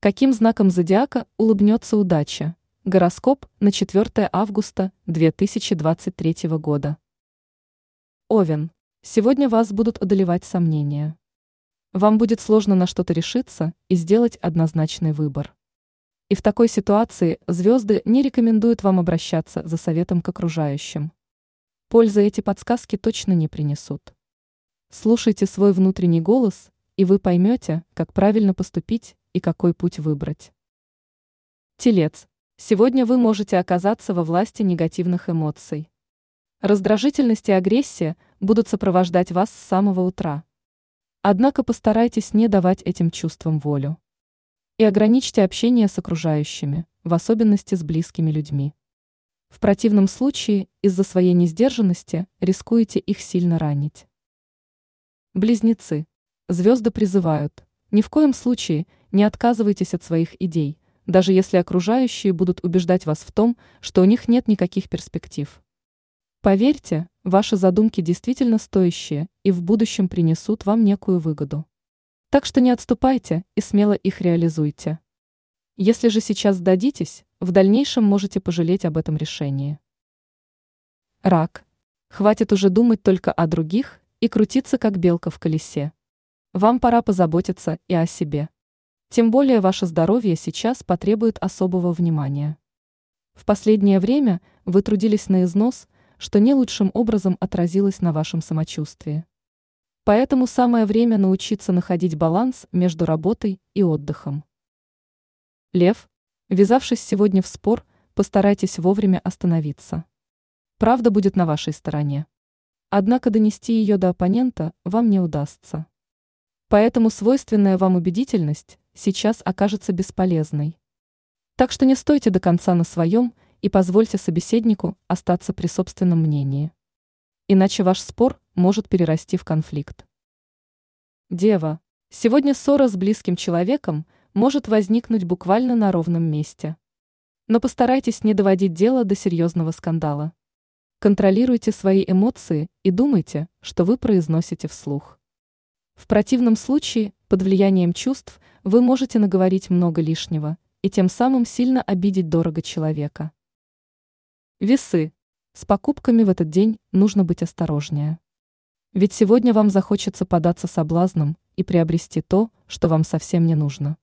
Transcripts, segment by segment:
Каким знаком зодиака улыбнется удача? Гороскоп на 4 августа 2023 года. Овен. Сегодня вас будут одолевать сомнения. Вам будет сложно на что-то решиться и сделать однозначный выбор. И в такой ситуации звезды не рекомендуют вам обращаться за советом к окружающим. Пользы эти подсказки точно не принесут. Слушайте свой внутренний голос, и вы поймете, как правильно поступить и какой путь выбрать. Телец. Сегодня вы можете оказаться во власти негативных эмоций. Раздражительность и агрессия будут сопровождать вас с самого утра. Однако постарайтесь не давать этим чувствам волю. И ограничьте общение с окружающими, в особенности с близкими людьми. В противном случае из-за своей несдержанности рискуете их сильно ранить. Близнецы. Звезды призывают. Ни в коем случае не отказывайтесь от своих идей, даже если окружающие будут убеждать вас в том, что у них нет никаких перспектив. Поверьте, ваши задумки действительно стоящие и в будущем принесут вам некую выгоду. Так что не отступайте и смело их реализуйте. Если же сейчас сдадитесь, в дальнейшем можете пожалеть об этом решении. Рак. Хватит уже думать только о других и крутиться как белка в колесе. Вам пора позаботиться и о себе. Тем более ваше здоровье сейчас потребует особого внимания. В последнее время вы трудились на износ, что не лучшим образом отразилось на вашем самочувствии. Поэтому самое время научиться находить баланс между работой и отдыхом. Лев, ввязавшись сегодня в спор, постарайтесь вовремя остановиться. Правда будет на вашей стороне. Однако донести ее до оппонента вам не удастся. Поэтому свойственная вам убедительность сейчас окажется бесполезной. Так что не стойте до конца на своем и позвольте собеседнику остаться при собственном мнении. Иначе ваш спор может перерасти в конфликт. Дева. Сегодня ссора с близким человеком может возникнуть буквально на ровном месте. Но постарайтесь не доводить дело до серьезного скандала. Контролируйте свои эмоции и думайте, что вы произносите вслух. В противном случае, под влиянием чувств, вы можете наговорить много лишнего и тем самым сильно обидеть дорого человека. Весы. С покупками в этот день нужно быть осторожнее. Ведь сегодня вам захочется податься соблазном и приобрести то, что вам совсем не нужно.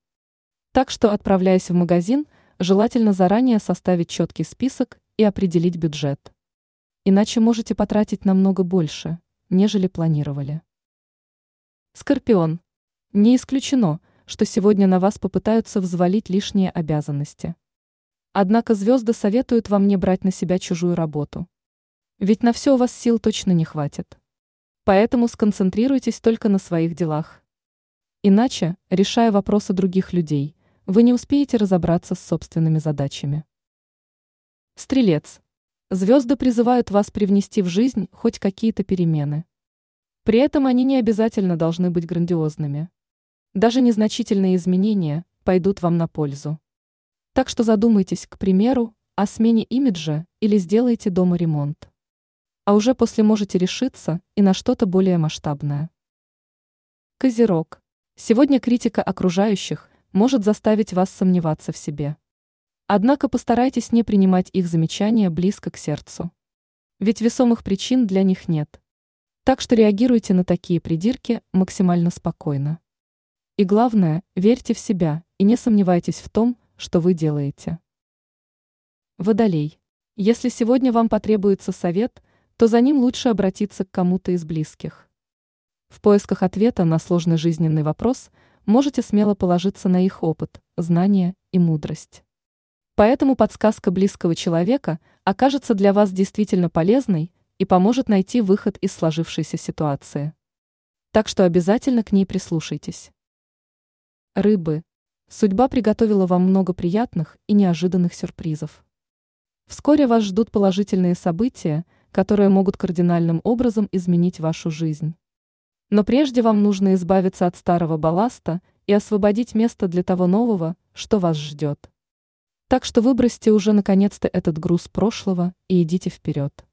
Так что, отправляясь в магазин, желательно заранее составить четкий список и определить бюджет. Иначе можете потратить намного больше, нежели планировали. Скорпион. Не исключено, что сегодня на вас попытаются взвалить лишние обязанности. Однако звезды советуют вам не брать на себя чужую работу. Ведь на все у вас сил точно не хватит. Поэтому сконцентрируйтесь только на своих делах. Иначе, решая вопросы других людей, вы не успеете разобраться с собственными задачами. Стрелец. Звезды призывают вас привнести в жизнь хоть какие-то перемены. При этом они не обязательно должны быть грандиозными. Даже незначительные изменения пойдут вам на пользу. Так что задумайтесь, к примеру, о смене имиджа или сделайте дома ремонт. А уже после можете решиться и на что-то более масштабное. Козерог. Сегодня критика окружающих может заставить вас сомневаться в себе. Однако постарайтесь не принимать их замечания близко к сердцу. Ведь весомых причин для них нет. Так что реагируйте на такие придирки максимально спокойно. И главное, верьте в себя и не сомневайтесь в том, что вы делаете. Водолей. Если сегодня вам потребуется совет, то за ним лучше обратиться к кому-то из близких. В поисках ответа на сложный жизненный вопрос можете смело положиться на их опыт, знания и мудрость. Поэтому подсказка близкого человека окажется для вас действительно полезной и поможет найти выход из сложившейся ситуации. Так что обязательно к ней прислушайтесь. Рыбы. Судьба приготовила вам много приятных и неожиданных сюрпризов. Вскоре вас ждут положительные события, которые могут кардинальным образом изменить вашу жизнь. Но прежде вам нужно избавиться от старого балласта и освободить место для того нового, что вас ждет. Так что выбросьте уже наконец-то этот груз прошлого и идите вперед.